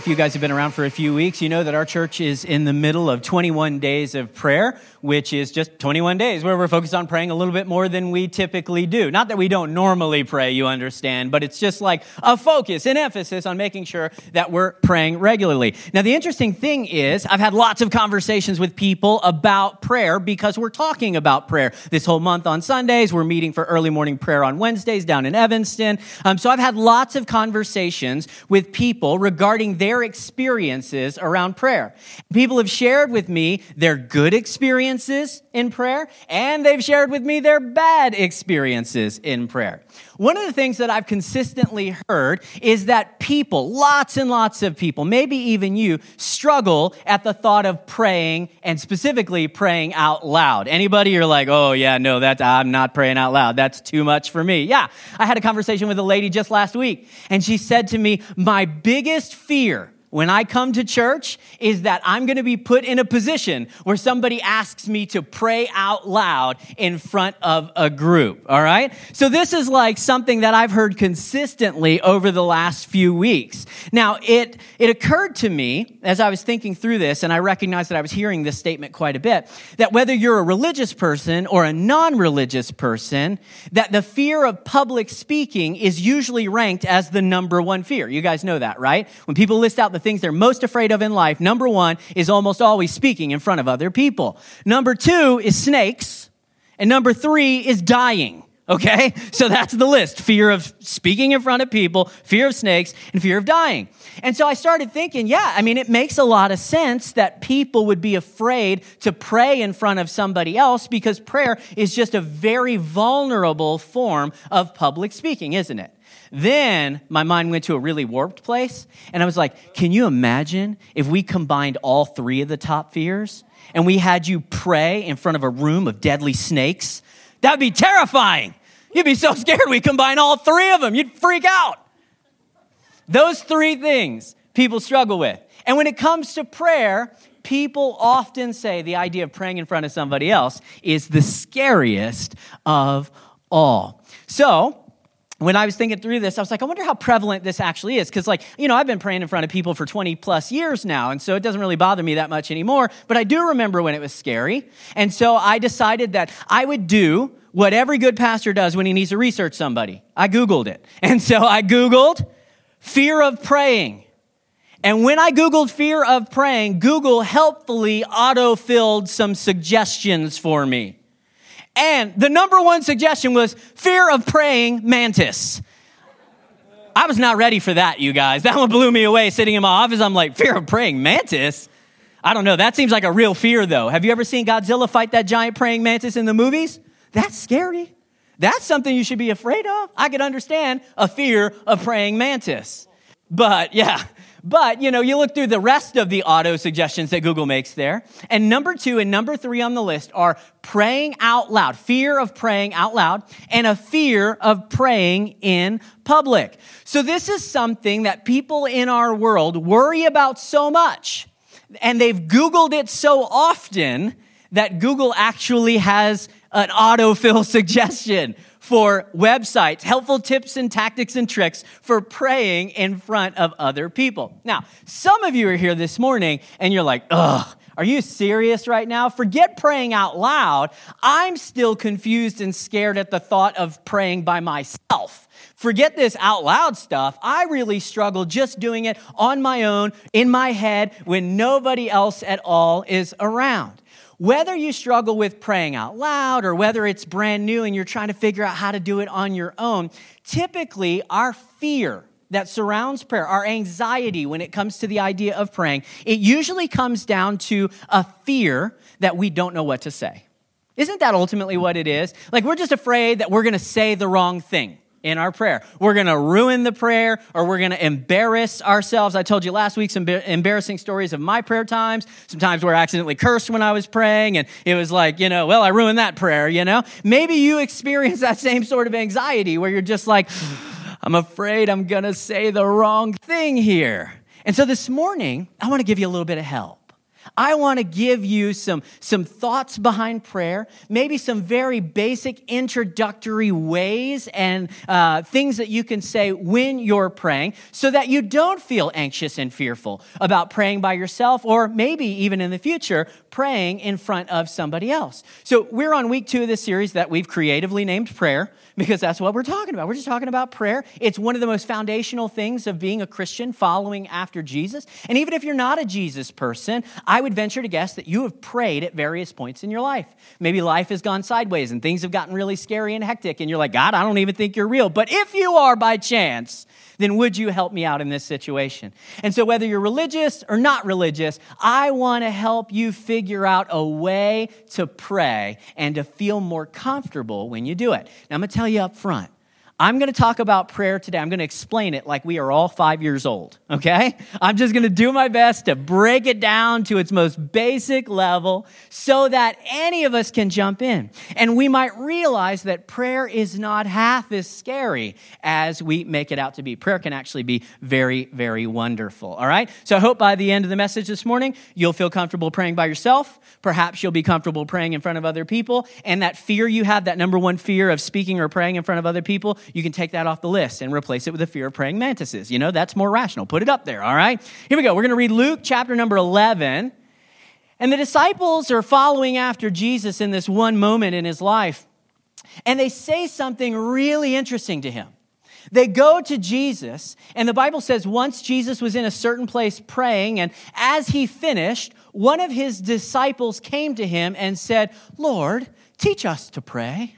If you guys have been around for a few weeks, you know that our church is in the middle of 21 days of prayer, which is just 21 days where we're focused on praying a little bit more than we typically do. Not that we don't normally pray, you understand, but it's just like a focus, an emphasis on making sure that we're praying regularly. Now, the interesting thing is, I've had lots of conversations with people about prayer because we're talking about prayer this whole month on Sundays. We're meeting for early morning prayer on Wednesdays down in Evanston. Um, so I've had lots of conversations with people regarding their experiences around prayer. People have shared with me their good experiences in prayer, and they've shared with me their bad experiences in prayer. One of the things that I've consistently heard is that people, lots and lots of people, maybe even you, struggle at the thought of praying and specifically praying out loud. Anybody you're like, "Oh yeah, no, that I'm not praying out loud. That's too much for me." Yeah, I had a conversation with a lady just last week, and she said to me, "My biggest fear when I come to church is that I'm going to be put in a position where somebody asks me to pray out loud in front of a group. All right. So this is like something that I've heard consistently over the last few weeks. Now it, it occurred to me as I was thinking through this, and I recognized that I was hearing this statement quite a bit, that whether you're a religious person or a non-religious person, that the fear of public speaking is usually ranked as the number one fear. You guys know that, right? When people list out the things they're most afraid of in life, number one is almost always speaking in front of other people. Number two is snakes. And number three is dying. Okay? So that's the list fear of speaking in front of people, fear of snakes, and fear of dying. And so I started thinking, yeah, I mean, it makes a lot of sense that people would be afraid to pray in front of somebody else because prayer is just a very vulnerable form of public speaking, isn't it? Then my mind went to a really warped place, and I was like, can you imagine if we combined all three of the top fears and we had you pray in front of a room of deadly snakes? That would be terrifying. You'd be so scared we combine all three of them. You'd freak out. Those three things people struggle with. And when it comes to prayer, people often say the idea of praying in front of somebody else is the scariest of all. So, when I was thinking through this, I was like, I wonder how prevalent this actually is. Because, like, you know, I've been praying in front of people for 20 plus years now, and so it doesn't really bother me that much anymore. But I do remember when it was scary. And so I decided that I would do what every good pastor does when he needs to research somebody. I Googled it. And so I Googled fear of praying. And when I Googled fear of praying, Google helpfully auto filled some suggestions for me. And the number one suggestion was fear of praying mantis. I was not ready for that, you guys. That one blew me away sitting in my office. I'm like, fear of praying mantis? I don't know. That seems like a real fear, though. Have you ever seen Godzilla fight that giant praying mantis in the movies? That's scary. That's something you should be afraid of. I could understand a fear of praying mantis. But yeah, but, you know, you look through the rest of the auto suggestions that Google makes there. And number two and number three on the list are praying out loud, fear of praying out loud, and a fear of praying in public. So this is something that people in our world worry about so much. And they've Googled it so often that Google actually has an autofill suggestion for websites, helpful tips and tactics and tricks for praying in front of other people. Now, some of you are here this morning and you're like, ugh, are you serious right now? Forget praying out loud. I'm still confused and scared at the thought of praying by myself. Forget this out loud stuff. I really struggle just doing it on my own, in my head, when nobody else at all is around. Whether you struggle with praying out loud or whether it's brand new and you're trying to figure out how to do it on your own, typically our fear that surrounds prayer, our anxiety when it comes to the idea of praying, it usually comes down to a fear that we don't know what to say. Isn't that ultimately what it is? Like we're just afraid that we're to say the wrong thing in our prayer. We're going to ruin the prayer or we're going to embarrass ourselves. I told you last week some embarrassing stories of my prayer times, sometimes where I accidentally cursed when I was praying and it was like, you know, well, I ruined that prayer, you know? Maybe you experience that same sort of anxiety where you're just like, I'm afraid I'm going to say the wrong thing here. And so this morning, I want to give you a little bit of help. I want to give you some, some thoughts behind prayer, maybe some very basic introductory ways and uh, things that you can say when you're praying so that you don't feel anxious and fearful about praying by yourself or maybe even in the future praying in front of somebody else. So we're on week two of this series that we've creatively named prayer because that's what we're talking about. We're just talking about prayer. It's one of the most foundational things of being a Christian, following after Jesus. And even if you're not a Jesus person, I would venture to guess that you have prayed at various points in your life. Maybe life has gone sideways and things have gotten really scary and hectic, and you're like, God, I don't even think you're real. But if you are by chance, then would you help me out in this situation? And so, whether you're religious or not religious, I want to help you figure out a way to pray and to feel more comfortable when you do it. Now, I'm going to tell you up front I'm going to talk about prayer today. I'm going to explain it like we are all five years old, okay? I'm just going to do my best to break it down to its most basic level so that any of us can jump in. And we might realize that prayer is not half as scary as we make it out to be. Prayer can actually be very, very wonderful, all right? So I hope by the end of the message this morning, you'll feel comfortable praying by yourself. Perhaps you'll be comfortable praying in front of other people. And that fear you have, that number one fear of speaking or praying in front of other people, you can take that off the list and replace it with the fear of praying mantises. You know, that's more rational. Put it up there, all right? Here we go. We're going to read Luke chapter number 11. And the disciples are following after Jesus in this one moment in his life. And they say something really interesting to him. They go to Jesus, and the Bible says once Jesus was in a certain place praying, and as he finished, one of his disciples came to him and said, Lord, teach us to pray.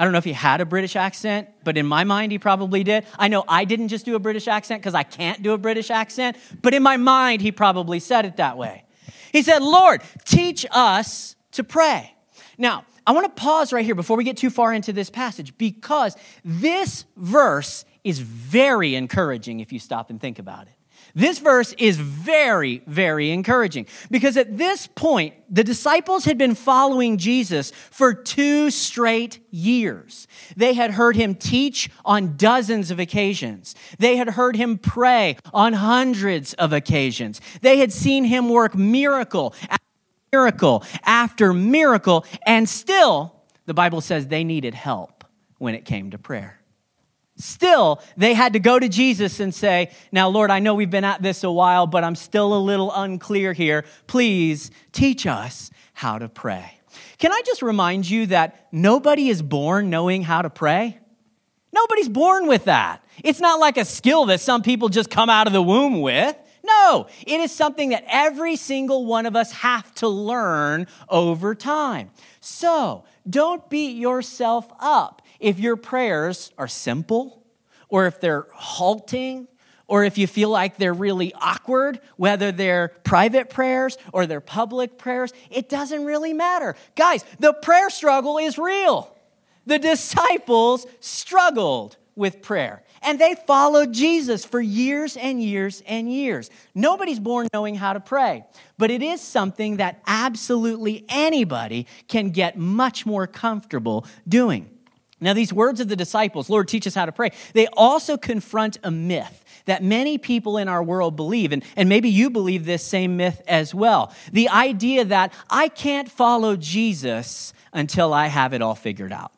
I don't know if he had a British accent, but in my mind, he probably did. I know I didn't just do a British accent because I can't do a British accent, but in my mind, he probably said it that way. He said, Lord, teach us to pray. Now, I want to pause right here before we get too far into this passage because this verse is very encouraging if you stop and think about it. This verse is very, very encouraging because at this point, the disciples had been following Jesus for two straight years. They had heard him teach on dozens of occasions, they had heard him pray on hundreds of occasions, they had seen him work miracle after miracle after miracle, and still, the Bible says they needed help when it came to prayer. Still, they had to go to Jesus and say, Now, Lord, I know we've been at this a while, but I'm still a little unclear here. Please teach us how to pray. Can I just remind you that nobody is born knowing how to pray? Nobody's born with that. It's not like a skill that some people just come out of the womb with. No, it is something that every single one of us have to learn over time. So don't beat yourself up if your prayers are simple or if they're halting or if you feel like they're really awkward, whether they're private prayers or they're public prayers, it doesn't really matter. Guys, the prayer struggle is real. The disciples struggled with prayer. And they followed Jesus for years and years and years. Nobody's born knowing how to pray, but it is something that absolutely anybody can get much more comfortable doing. Now, these words of the disciples, Lord, teach us how to pray, they also confront a myth that many people in our world believe, and, and maybe you believe this same myth as well. The idea that I can't follow Jesus until I have it all figured out.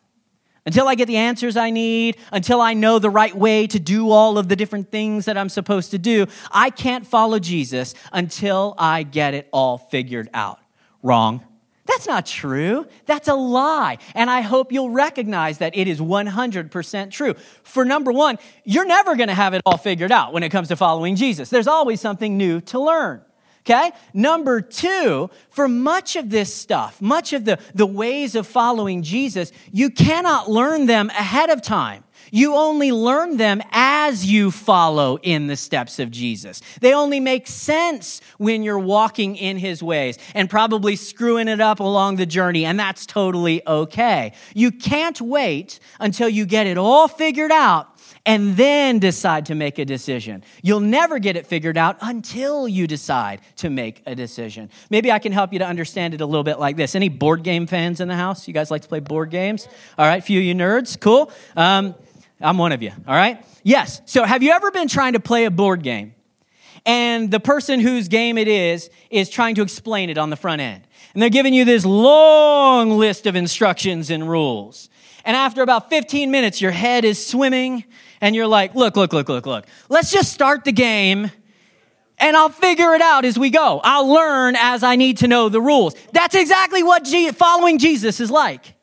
Until I get the answers I need, until I know the right way to do all of the different things that I'm supposed to do, I can't follow Jesus until I get it all figured out. Wrong. That's not true. That's a lie. And I hope you'll recognize that it is 100% true. For number one, you're never going to have it all figured out when it comes to following Jesus. There's always something new to learn. Okay? Number two, for much of this stuff, much of the, the ways of following Jesus, you cannot learn them ahead of time. You only learn them as you follow in the steps of Jesus. They only make sense when you're walking in his ways and probably screwing it up along the journey, and that's totally okay. You can't wait until you get it all figured out and then decide to make a decision. You'll never get it figured out until you decide to make a decision. Maybe I can help you to understand it a little bit like this. Any board game fans in the house? You guys like to play board games? All right, few of you nerds, cool. Um, I'm one of you, all right? Yes. So, have you ever been trying to play a board game and the person whose game it is is trying to explain it on the front end. And they're giving you this long list of instructions and rules. And after about 15 minutes, your head is swimming, and you're like, look, look, look, look, look. Let's just start the game, and I'll figure it out as we go. I'll learn as I need to know the rules. That's exactly what following Jesus is like.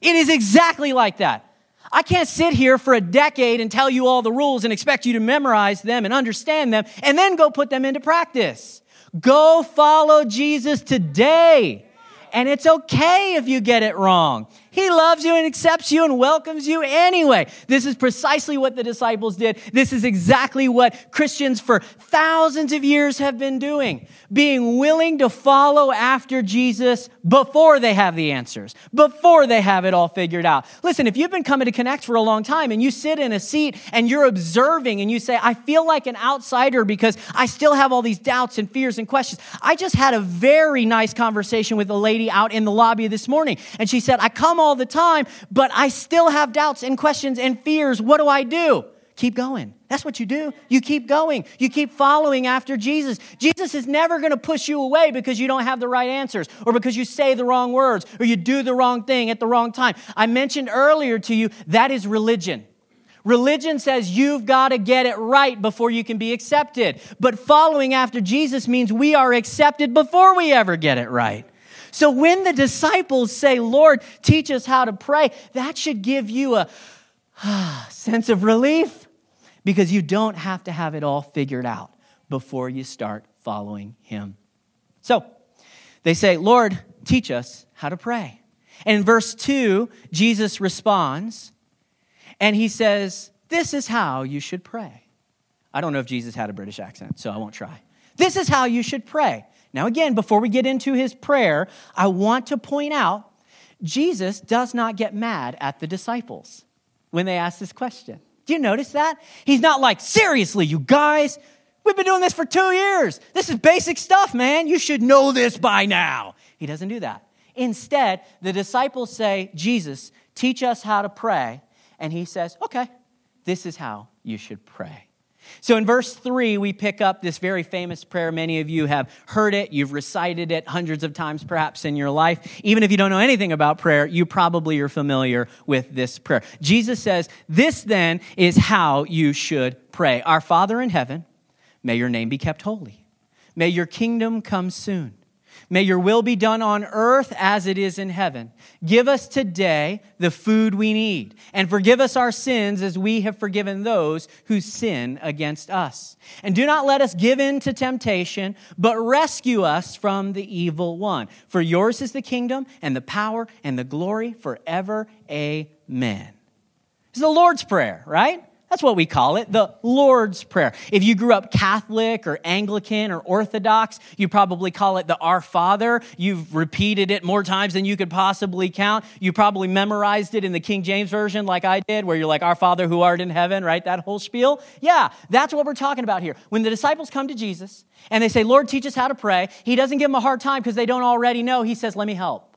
It is exactly like that. I can't sit here for a decade and tell you all the rules and expect you to memorize them and understand them and then go put them into practice. Go follow Jesus today. And it's okay if you get it wrong. He loves you and accepts you and welcomes you anyway. This is precisely what the disciples did. This is exactly what Christians for thousands of years have been doing. Being willing to follow after Jesus before they have the answers, before they have it all figured out. Listen, if you've been coming to Connect for a long time and you sit in a seat and you're observing and you say, I feel like an outsider because I still have all these doubts and fears and questions. I just had a very nice conversation with a lady out in the lobby this morning and she said, I come all the time, but I still have doubts and questions and fears. What do I do? Keep going. That's what you do. You keep going. You keep following after Jesus. Jesus is never going to push you away because you don't have the right answers or because you say the wrong words or you do the wrong thing at the wrong time. I mentioned earlier to you that is religion. Religion says you've got to get it right before you can be accepted. But following after Jesus means we are accepted before we ever get it right. So when the disciples say, Lord, teach us how to pray, that should give you a sense of relief because you don't have to have it all figured out before you start following Him. So they say, Lord, teach us how to pray. And in verse 2, Jesus responds and he says, This is how you should pray. I don't know if Jesus had a British accent, so I won't try. This is how you should pray. Now, again, before we get into his prayer, I want to point out Jesus does not get mad at the disciples when they ask this question. Do you notice that? He's not like, seriously, you guys, we've been doing this for two years. This is basic stuff, man. You should know this by now. He doesn't do that. Instead, the disciples say, Jesus, teach us how to pray. And he says, okay, this is how you should pray. So in verse 3, we pick up this very famous prayer. Many of you have heard it, you've recited it hundreds of times perhaps in your life. Even if you don't know anything about prayer, you probably are familiar with this prayer. Jesus says, This then is how you should pray Our Father in heaven, may your name be kept holy. May your kingdom come soon. May your will be done on earth as it is in heaven. Give us today the food we need, and forgive us our sins as we have forgiven those who sin against us. And do not let us give in to temptation, but rescue us from the evil one. For yours is the kingdom, and the power, and the glory forever. Amen. It's the Lord's Prayer, right? That's what we call it, the Lord's Prayer. If you grew up Catholic or Anglican or Orthodox, you probably call it the Our Father. You've repeated it more times than you could possibly count. You probably memorized it in the King James Version, like I did, where you're like, Our Father who art in heaven, right? That whole spiel. Yeah, that's what we're talking about here. When the disciples come to Jesus and they say, Lord, teach us how to pray, he doesn't give them a hard time because they don't already know. He says, Let me help.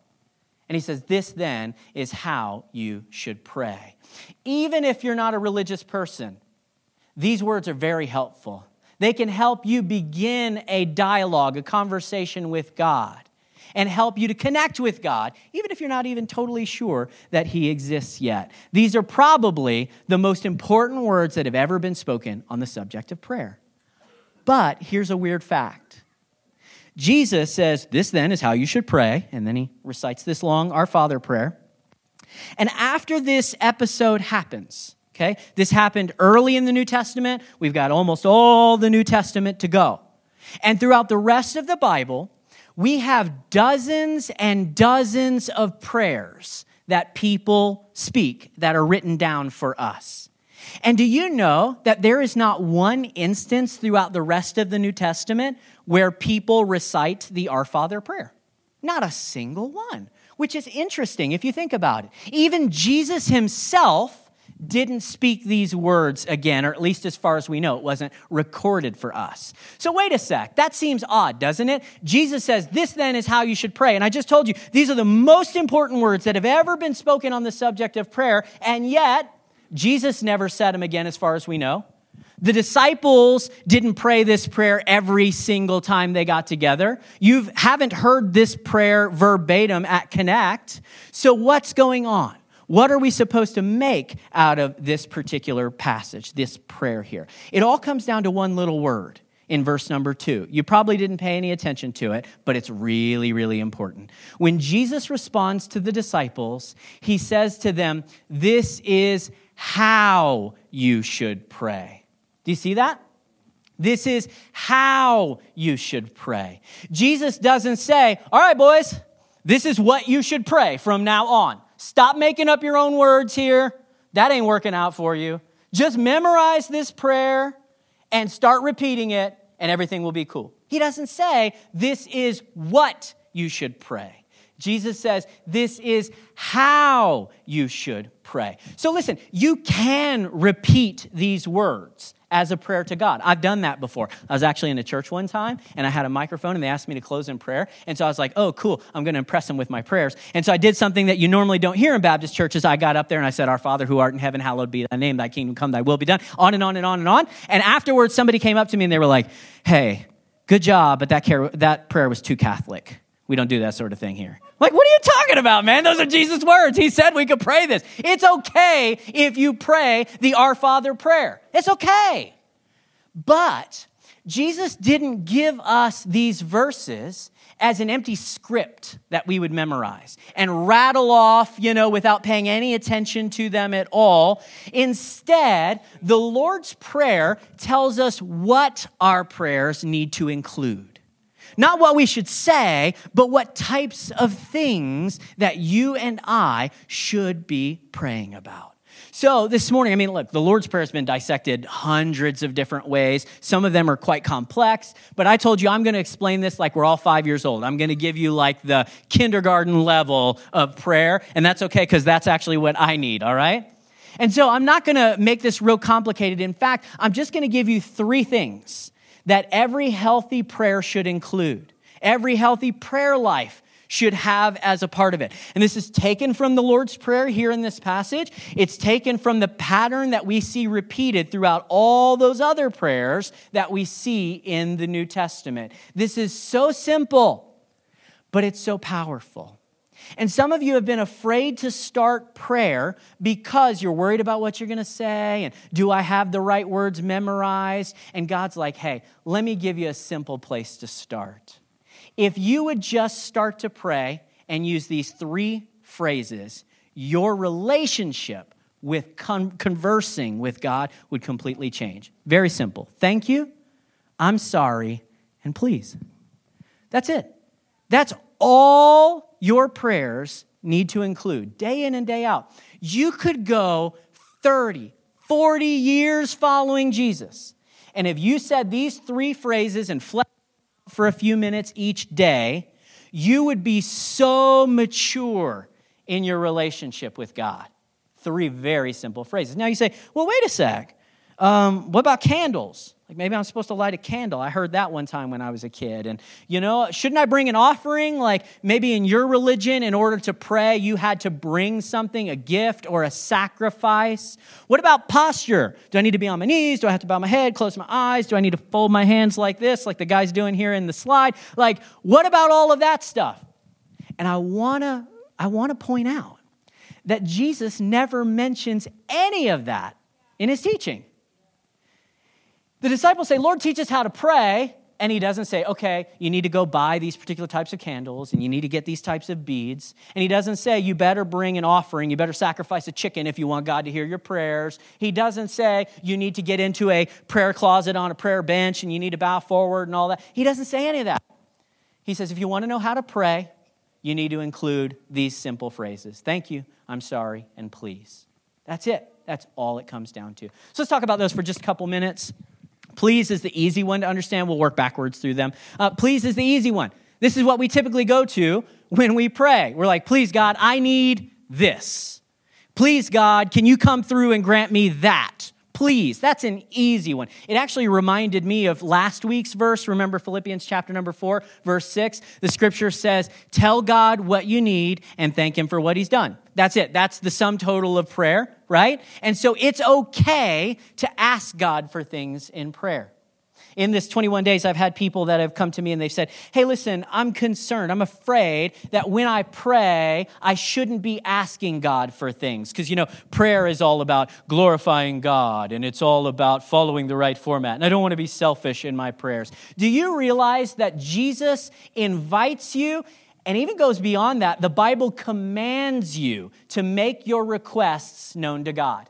And he says, This then is how you should pray. Even if you're not a religious person, these words are very helpful. They can help you begin a dialogue, a conversation with God, and help you to connect with God, even if you're not even totally sure that He exists yet. These are probably the most important words that have ever been spoken on the subject of prayer. But here's a weird fact Jesus says, This then is how you should pray, and then he recites this long Our Father prayer. And after this episode happens, okay, this happened early in the New Testament. We've got almost all the New Testament to go. And throughout the rest of the Bible, we have dozens and dozens of prayers that people speak that are written down for us. And do you know that there is not one instance throughout the rest of the New Testament where people recite the Our Father prayer? Not a single one which is interesting if you think about it. Even Jesus himself didn't speak these words again, or at least as far as we know, it wasn't recorded for us. So, wait a sec. That seems odd, doesn't it? Jesus says, This then is how you should pray. And I just told you, these are the most important words that have ever been spoken on the subject of prayer, and yet, Jesus never said them again as far as we know. The disciples didn't pray this prayer every single time they got together. You haven't heard this prayer verbatim at Connect. So, what's going on? What are we supposed to make out of this particular passage, this prayer here? It all comes down to one little word in verse number two. You probably didn't pay any attention to it, but it's really, really important. When Jesus responds to the disciples, he says to them, This is how you should pray. Do you see that? This is how you should pray. Jesus doesn't say, All right, boys, this is what you should pray from now on. Stop making up your own words here. That ain't working out for you. Just memorize this prayer and start repeating it, and everything will be cool. He doesn't say, This is what you should pray. Jesus says, This is how you should pray. So listen, you can repeat these words as a prayer to God. I've done that before. I was actually in a church one time and I had a microphone and they asked me to close in prayer. And so I was like, oh, cool, I'm going to impress them with my prayers. And so I did something that you normally don't hear in Baptist churches. I got up there and I said, Our Father who art in heaven, hallowed be thy name, thy kingdom come, thy will be done, on and on and on and on. And afterwards, somebody came up to me and they were like, hey, good job, but that, care, that prayer was too Catholic. We don't do that sort of thing here. Like, what are you talking about, man? Those are Jesus' words. He said we could pray this. It's okay if you pray the Our Father prayer. It's okay. But Jesus didn't give us these verses as an empty script that we would memorize and rattle off, you know, without paying any attention to them at all. Instead, the Lord's Prayer tells us what our prayers need to include. Not what we should say, but what types of things that you and I should be praying about. So, this morning, I mean, look, the Lord's Prayer has been dissected hundreds of different ways. Some of them are quite complex, but I told you I'm going to explain this like we're all five years old. I'm going to give you like the kindergarten level of prayer, and that's okay because that's actually what I need, all right? And so, I'm not going to make this real complicated. In fact, I'm just going to give you three things that every healthy prayer should include. Every healthy prayer life should have as a part of it. And this is taken from the Lord's Prayer here in this passage. It's taken from the pattern that we see repeated throughout all those other prayers that we see in the New Testament. This is so simple, but it's so powerful. And some of you have been afraid to start prayer because you're worried about what you're going to say and do I have the right words memorized? And God's like, hey, let me give you a simple place to start. If you would just start to pray and use these three phrases, your relationship with con- conversing with God would completely change. Very simple. Thank you, I'm sorry, and please. That's it. That's all your prayers need to include, day in and day out. You could go 30, 40 years following Jesus. And if you said these three phrases and for a few minutes each day, you would be so mature in your relationship with God. Three very simple phrases. Now you say, well, wait a sec. Um, what about candles? Like maybe I'm supposed to light a candle. I heard that one time when I was a kid. And, you know, shouldn't I bring an offering? Like maybe in your religion, in order to pray, you had to bring something, a gift or a sacrifice. What about posture? Do I need to be on my knees? Do I have to bow my head, close my eyes? Do I need to fold my hands like this, like the guy's doing here in the slide? Like, what about all of that stuff? And I want to I want to point out that Jesus never mentions any of that in his teaching. The disciples say, Lord, teach us how to pray. And he doesn't say, okay, you need to go buy these particular types of candles and you need to get these types of beads. And he doesn't say, you better bring an offering, you better sacrifice a chicken if you want God to hear your prayers. He doesn't say, you need to get into a prayer closet on a prayer bench and you need to bow forward and all that. He doesn't say any of that. He says, if you want to know how to pray, you need to include these simple phrases Thank you, I'm sorry, and please. That's it. That's all it comes down to. So let's talk about those for just a couple minutes. Please is the easy one to understand. We'll work backwards through them. Uh, please is the easy one. This is what we typically go to when we pray. We're like, please, God, I need this. Please, God, can you come through and grant me that? Please. That's an easy one. It actually reminded me of last week's verse. Remember Philippians chapter number four, verse six? The scripture says, Tell God what you need and thank Him for what He's done. That's it. That's the sum total of prayer. Right? And so it's okay to ask God for things in prayer in this 21 days, I've had people that have come to me and they've said, Hey, listen, I'm concerned. I'm afraid that when I pray, I shouldn't be asking God for things. Because, you know, prayer is all about glorifying God and it's all about following the right format. And I don't want to be selfish in my prayers. Do you realize that Jesus invites you? And even goes beyond that, the Bible commands you to make your requests known to God.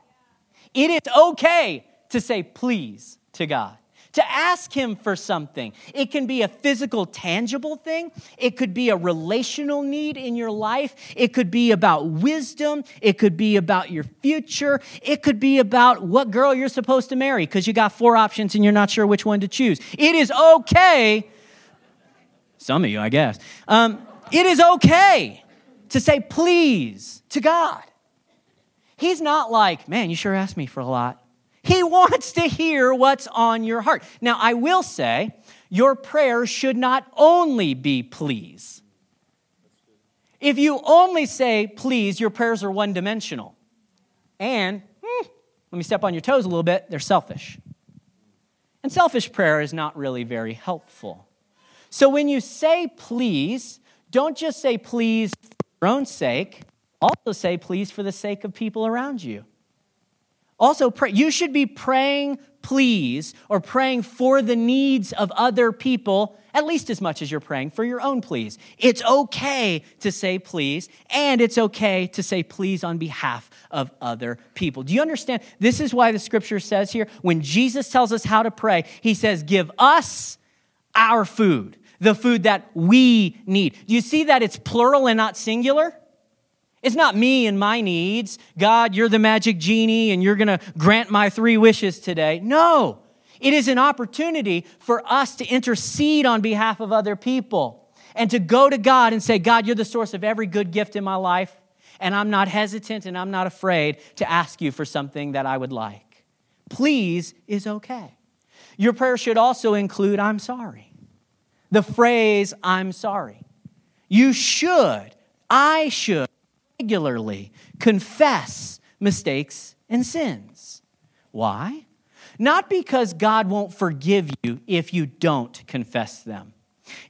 It is okay to say please to God to ask Him for something. It can be a physical, tangible thing, it could be a relational need in your life, it could be about wisdom, it could be about your future, it could be about what girl you're supposed to marry because you got four options and you're not sure which one to choose. It is okay, some of you, I guess, um, it is okay to say please to God. He's not like, man, you sure asked me for a lot. He wants to hear what's on your heart. Now, I will say, your prayer should not only be please. If you only say please, your prayers are one dimensional. And, hmm, let me step on your toes a little bit, they're selfish. And selfish prayer is not really very helpful. So when you say please, don't just say please for your own sake, also say please for the sake of people around you. Also, pray. You should be praying, please, or praying for the needs of other people at least as much as you're praying for your own please. It's okay to say please, and it's okay to say please on behalf of other people. Do you understand? This is why the scripture says here when Jesus tells us how to pray, he says, Give us our food, the food that we need. Do you see that it's plural and not singular? It's not me and my needs. God, you're the magic genie and you're going to grant my three wishes today. No, it is an opportunity for us to intercede on behalf of other people and to go to God and say, God, you're the source of every good gift in my life, and I'm not hesitant and I'm not afraid to ask you for something that I would like. Please is okay. Your prayer should also include, I'm sorry. The phrase, I'm sorry. You should, I should regularly confess mistakes and sins. Why? Not because God won't forgive you if you don't confess them.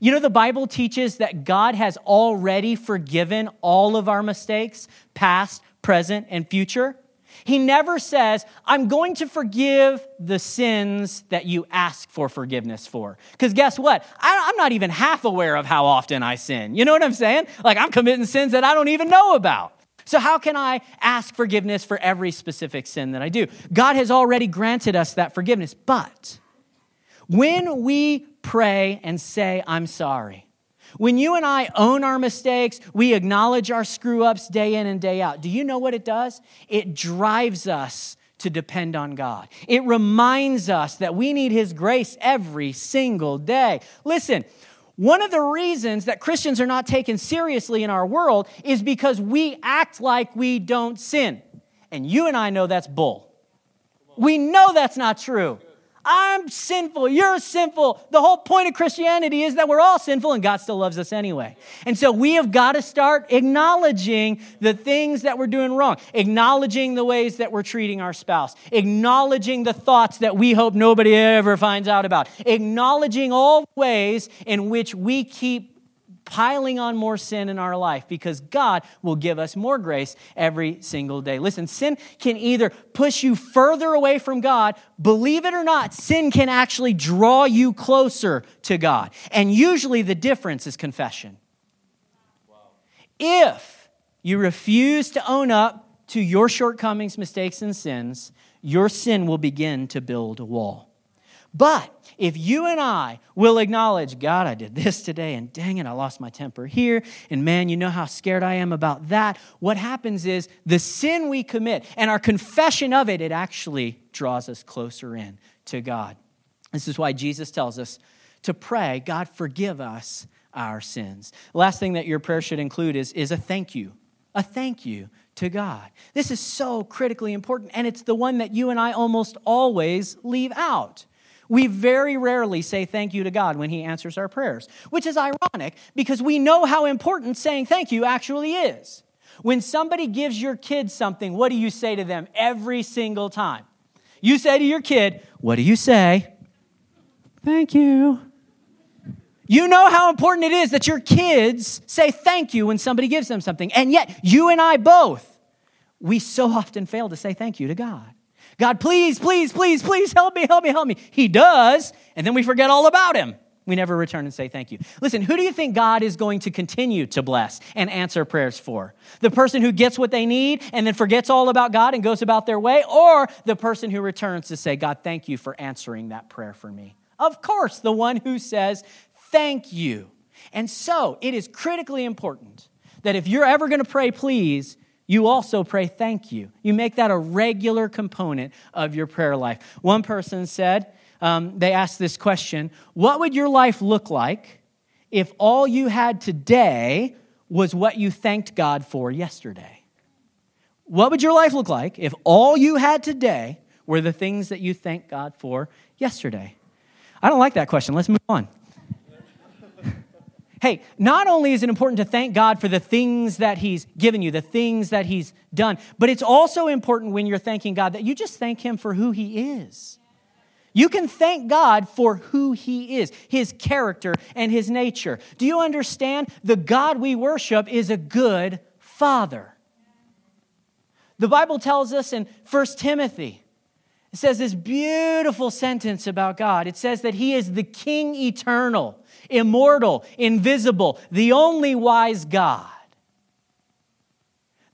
You know, the Bible teaches that God has already forgiven all of our mistakes, past, present, and future. He never says, I'm going to forgive the sins that you ask for forgiveness for. Because guess what? I, am not even half aware of how often I sin. You know what I'm saying? Like I'm committing sins that I don't even know about. So, how can I ask forgiveness for every specific sin that I do? God has already granted us that forgiveness. But when we pray and say, I'm sorry, when you and I own our mistakes, we acknowledge our screw ups day in and day out. Do you know what it does? It drives us to depend on God. It reminds us that we need His grace every single day. Listen, one of the reasons that Christians are not taken seriously in our world is because we act like we don't sin. And you and I know that's bull. We know that's not true. I'm sinful. You're sinful. The whole point of Christianity is that we're all sinful and God still loves us anyway. And so we have got to start acknowledging the things that we're doing wrong, acknowledging the ways that we're treating our spouse, acknowledging the thoughts that we hope nobody ever finds out about, acknowledging all ways in which we keep piling on more sin in our life because God will give us more grace every single day. Listen, sin can either push you further away from God, believe it or not, sin can actually draw you closer to God. And usually the difference is confession. If you refuse to own up to your shortcomings, mistakes, and sins, your sin will begin to build a wall. But if you and I will acknowledge, God, I did this today, and dang it, I lost my temper here, and man, you know how scared I am about that, what happens is the sin we commit and our confession of it, it actually draws us closer in to God. This is why Jesus tells us to pray, God, forgive us our sins. Last thing that your prayer should include is, is a thank you. A thank you to God. This is so critically important, and it's the one that you and I almost always leave out. We very rarely say thank you to God when He answers our prayers, which is ironic because we know how important saying thank you actually is. When somebody gives your kid something, what do you say to them every single time? You say to your kid, What do you say? Thank you. You know how important it is that your kids say thank you when somebody gives them something. And yet, you and I both, we so often fail to say thank you to God. God, please, please, please, please help me, help me, help me. He does, and then we forget all about him. We never return and say thank you. Listen, who do you think God is going to continue to bless and answer prayers for? The person who gets what they need and then forgets all about God and goes about their way, or the person who returns to say, God, thank you for answering that prayer for me? Of course, the one who says, thank you. And so it is critically important that if you're ever going to pray, please, you also pray thank you. You make that a regular component of your prayer life. One person said, um, they asked this question What would your life look like if all you had today was what you thanked God for yesterday? What would your life look like if all you had today were the things that you thanked God for yesterday? I don't like that question. Let's move on. Hey, not only is it important to thank God for the things that He's given you, the things that He's done, but it's also important when you're thanking God that you just thank Him for who He is. You can thank God for who He is, His character, and His nature. Do you understand? The God we worship is a good Father. The Bible tells us in 1 Timothy, it says this beautiful sentence about God. It says that He is the King eternal, immortal, invisible, the only wise God.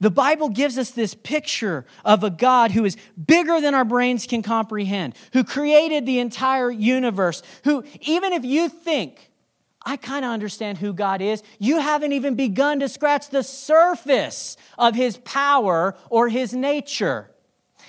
The Bible gives us this picture of a God who is bigger than our brains can comprehend, who created the entire universe, who, even if you think, I kind of understand who God is, you haven't even begun to scratch the surface of his power or his nature.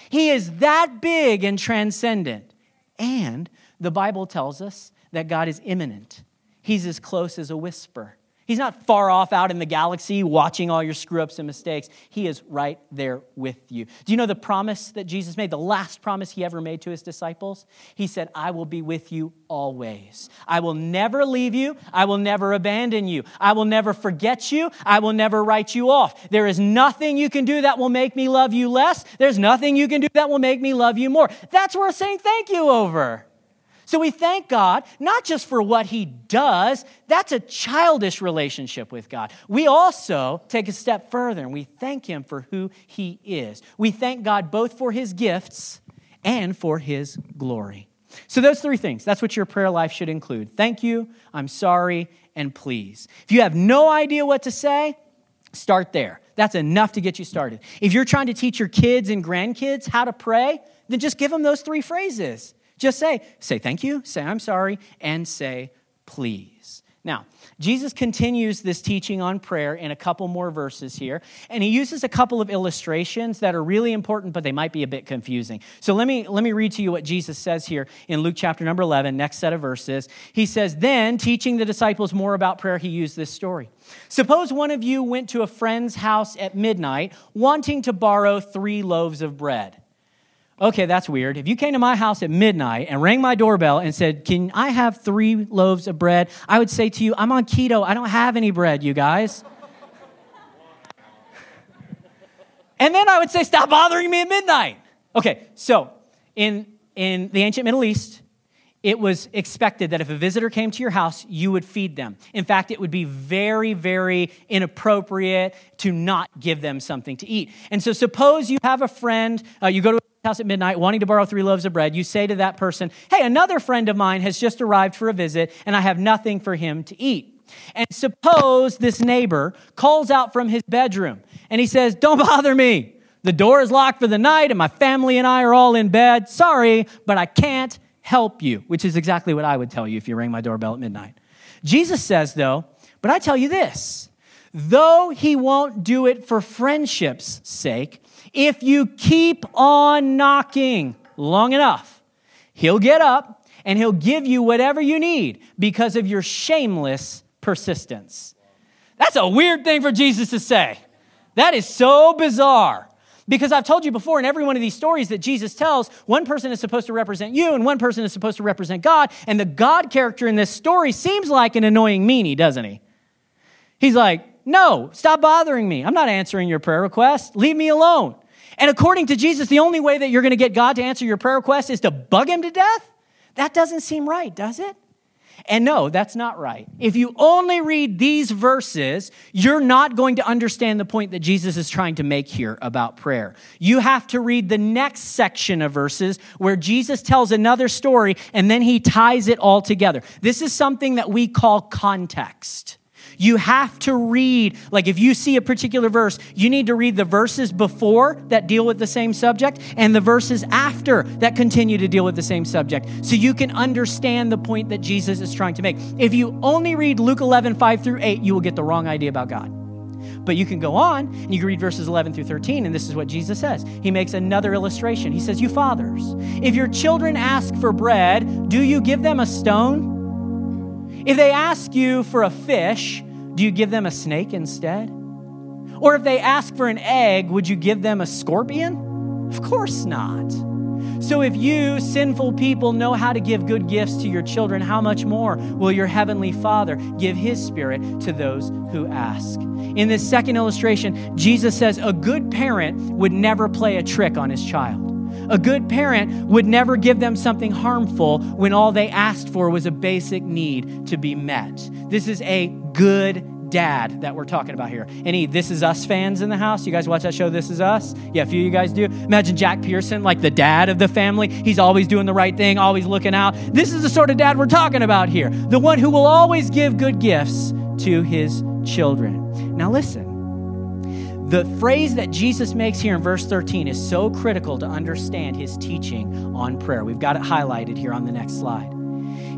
He is that big and transcendent. And the Bible tells us that God is immanent, he's as close as a whisper. He's not far off out in the galaxy watching all your screw ups and mistakes. He is right there with you. Do you know the promise that Jesus made, the last promise he ever made to his disciples? He said, I will be with you always. I will never leave you. I will never abandon you. I will never forget you. I will never write you off. There is nothing you can do that will make me love you less. There's nothing you can do that will make me love you more. That's worth saying thank you over. So we thank God not just for what He does, that's a childish relationship with God. We also take a step further and we thank Him for who He is. We thank God both for His gifts and for His glory. So, those three things, that's what your prayer life should include. Thank you, I'm sorry, and please. If you have no idea what to say, start there. That's enough to get you started. If you're trying to teach your kids and grandkids how to pray, then just give them those three phrases. Just say, say thank you, say I'm sorry, and say please. Now, Jesus continues this teaching on prayer in a couple more verses here, and he uses a couple of illustrations that are really important, but they might be a bit confusing. So let me, let me read to you what Jesus says here in Luke chapter number 11, next set of verses. He says, Then, teaching the disciples more about prayer, he used this story. Suppose one of you went to a friend's house at midnight wanting to borrow three loaves of bread. Okay, that's weird. If you came to my house at midnight and rang my doorbell and said, Can I have three loaves of bread? I would say to you, I'm on keto. I don't have any bread, you guys. and then I would say, Stop bothering me at midnight. Okay, so in, in the ancient Middle East, it was expected that if a visitor came to your house, you would feed them. In fact, it would be very, very inappropriate to not give them something to eat. And so, suppose you have a friend, uh, you go to house at midnight wanting to borrow three loaves of bread, you say to that person, Hey, another friend of mine has just arrived for a visit, and I have nothing for him to eat. And suppose this neighbor calls out from his bedroom and he says, Don't bother me. The door is locked for the night, and my family and I are all in bed. Sorry, but I can't help you, which is exactly what I would tell you if you rang my doorbell at midnight. Jesus says, though, but I tell you this though he won't do it for friendship's sake, if you keep on knocking long enough, he'll get up and he'll give you whatever you need because of your shameless persistence. That's a weird thing for Jesus to say. That is so bizarre. Because I've told you before in every one of these stories that Jesus tells, one person is supposed to represent you and one person is supposed to represent God. And the God character in this story seems like an annoying meanie, doesn't he? He's like, No, stop bothering me. I'm not answering your prayer request. Leave me alone. And according to Jesus, the only way that you're going to get God to answer your prayer request is to bug him to death? That doesn't seem right, does it? And no, that's not right. If you only read these verses, you're not going to understand the point that Jesus is trying to make here about prayer. You have to read the next section of verses where Jesus tells another story and then he ties it all together. This is something that we call context. You have to read, like if you see a particular verse, you need to read the verses before that deal with the same subject and the verses after that continue to deal with the same subject so you can understand the point that Jesus is trying to make. If you only read Luke 11, 5 through 8, you will get the wrong idea about God. But you can go on and you can read verses 11 through 13, and this is what Jesus says. He makes another illustration. He says, You fathers, if your children ask for bread, do you give them a stone? If they ask you for a fish, do you give them a snake instead? Or if they ask for an egg, would you give them a scorpion? Of course not. So, if you, sinful people, know how to give good gifts to your children, how much more will your heavenly Father give his Spirit to those who ask? In this second illustration, Jesus says a good parent would never play a trick on his child. A good parent would never give them something harmful when all they asked for was a basic need to be met. This is a good dad that we're talking about here. Any This Is Us fans in the house? You guys watch that show, This Is Us? Yeah, a few of you guys do. Imagine Jack Pearson, like the dad of the family. He's always doing the right thing, always looking out. This is the sort of dad we're talking about here. The one who will always give good gifts to his children. Now, listen. The phrase that Jesus makes here in verse 13 is so critical to understand his teaching on prayer. We've got it highlighted here on the next slide.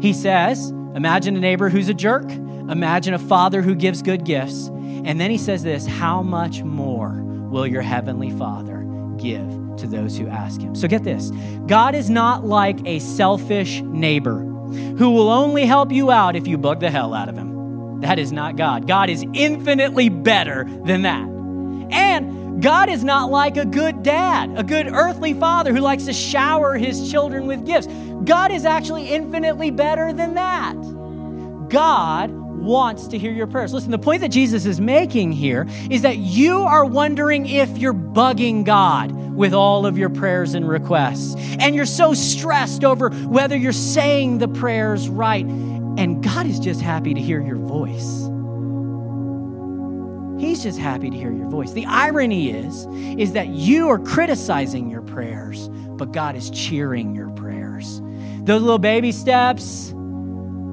He says, Imagine a neighbor who's a jerk, imagine a father who gives good gifts. And then he says this How much more will your heavenly Father give to those who ask him? So get this God is not like a selfish neighbor who will only help you out if you bug the hell out of him. That is not God. God is infinitely better than that. And God is not like a good dad, a good earthly father who likes to shower his children with gifts. God is actually infinitely better than that. God wants to hear your prayers. Listen, the point that Jesus is making here is that you are wondering if you're bugging God with all of your prayers and requests. And you're so stressed over whether you're saying the prayers right. And God is just happy to hear your voice. He's just happy to hear your voice. The irony is is that you are criticizing your prayers, but God is cheering your prayers. Those little baby steps,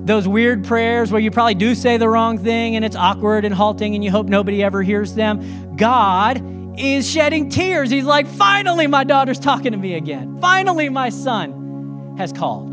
those weird prayers where you probably do say the wrong thing and it's awkward and halting and you hope nobody ever hears them. God is shedding tears. He's like, finally, my daughter's talking to me again. Finally, my son has called.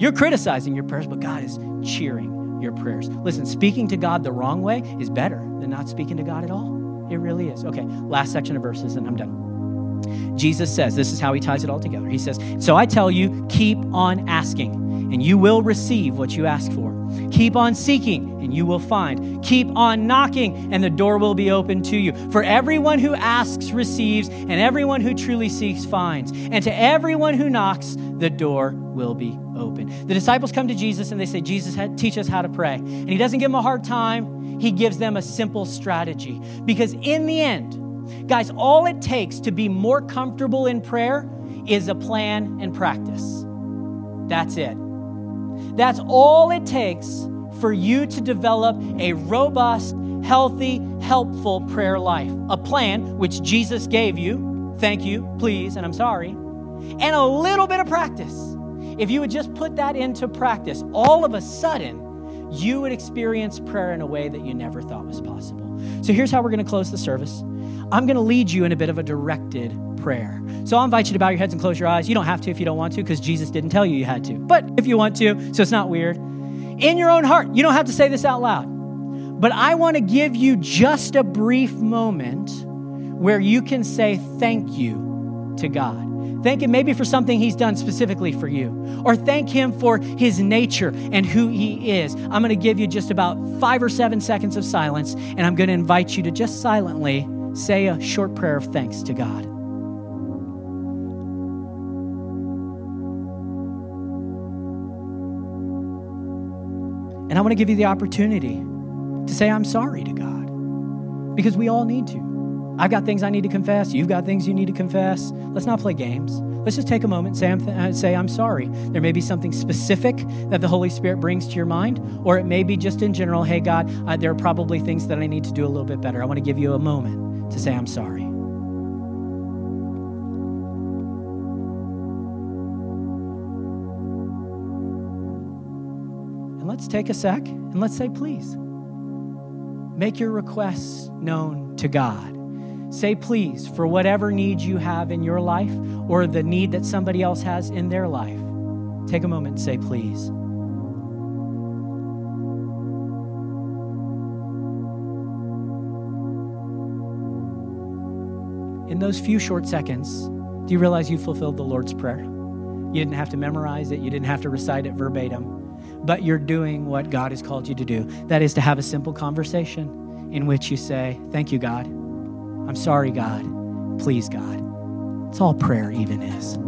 You're criticizing your prayers, but God is cheering your prayers. Listen, speaking to God the wrong way is better than not speaking to God at all. It really is. Okay, last section of verses, and I'm done. Jesus says, this is how he ties it all together. He says, So I tell you, keep on asking, and you will receive what you ask for. Keep on seeking, and you will find. Keep on knocking, and the door will be open to you. For everyone who asks receives, and everyone who truly seeks finds. And to everyone who knocks, the door will be open. The disciples come to Jesus and they say, Jesus, teach us how to pray. And he doesn't give them a hard time, he gives them a simple strategy. Because in the end, guys, all it takes to be more comfortable in prayer is a plan and practice. That's it. That's all it takes for you to develop a robust, healthy, helpful prayer life. A plan which Jesus gave you. Thank you, please, and I'm sorry. And a little bit of practice. If you would just put that into practice, all of a sudden, you would experience prayer in a way that you never thought was possible. So here's how we're going to close the service. I'm going to lead you in a bit of a directed prayer. So I'll invite you to bow your heads and close your eyes. You don't have to if you don't want to, because Jesus didn't tell you you had to. But if you want to, so it's not weird, in your own heart, you don't have to say this out loud. But I want to give you just a brief moment where you can say thank you to God. Thank Him maybe for something He's done specifically for you, or thank Him for His nature and who He is. I'm going to give you just about five or seven seconds of silence, and I'm going to invite you to just silently say a short prayer of thanks to God. And I want to give you the opportunity to say, I'm sorry to God. because we all need to. I've got things I need to confess. You've got things you need to confess. Let's not play games. Let's just take a moment say, I'm, uh, say, I'm sorry. There may be something specific that the Holy Spirit brings to your mind, or it may be just in general, hey, God, uh, there are probably things that I need to do a little bit better. I want to give you a moment to say, I'm sorry. And let's take a sec and let's say, please. Make your requests known to God. Say please for whatever needs you have in your life or the need that somebody else has in their life. Take a moment and say please. In those few short seconds, do you realize you fulfilled the Lord's Prayer? You didn't have to memorize it, you didn't have to recite it verbatim but you're doing what God has called you to do. That is to have a simple conversation in which you say, Thank you, God. I'm sorry, God. Please, God. It's all prayer even is.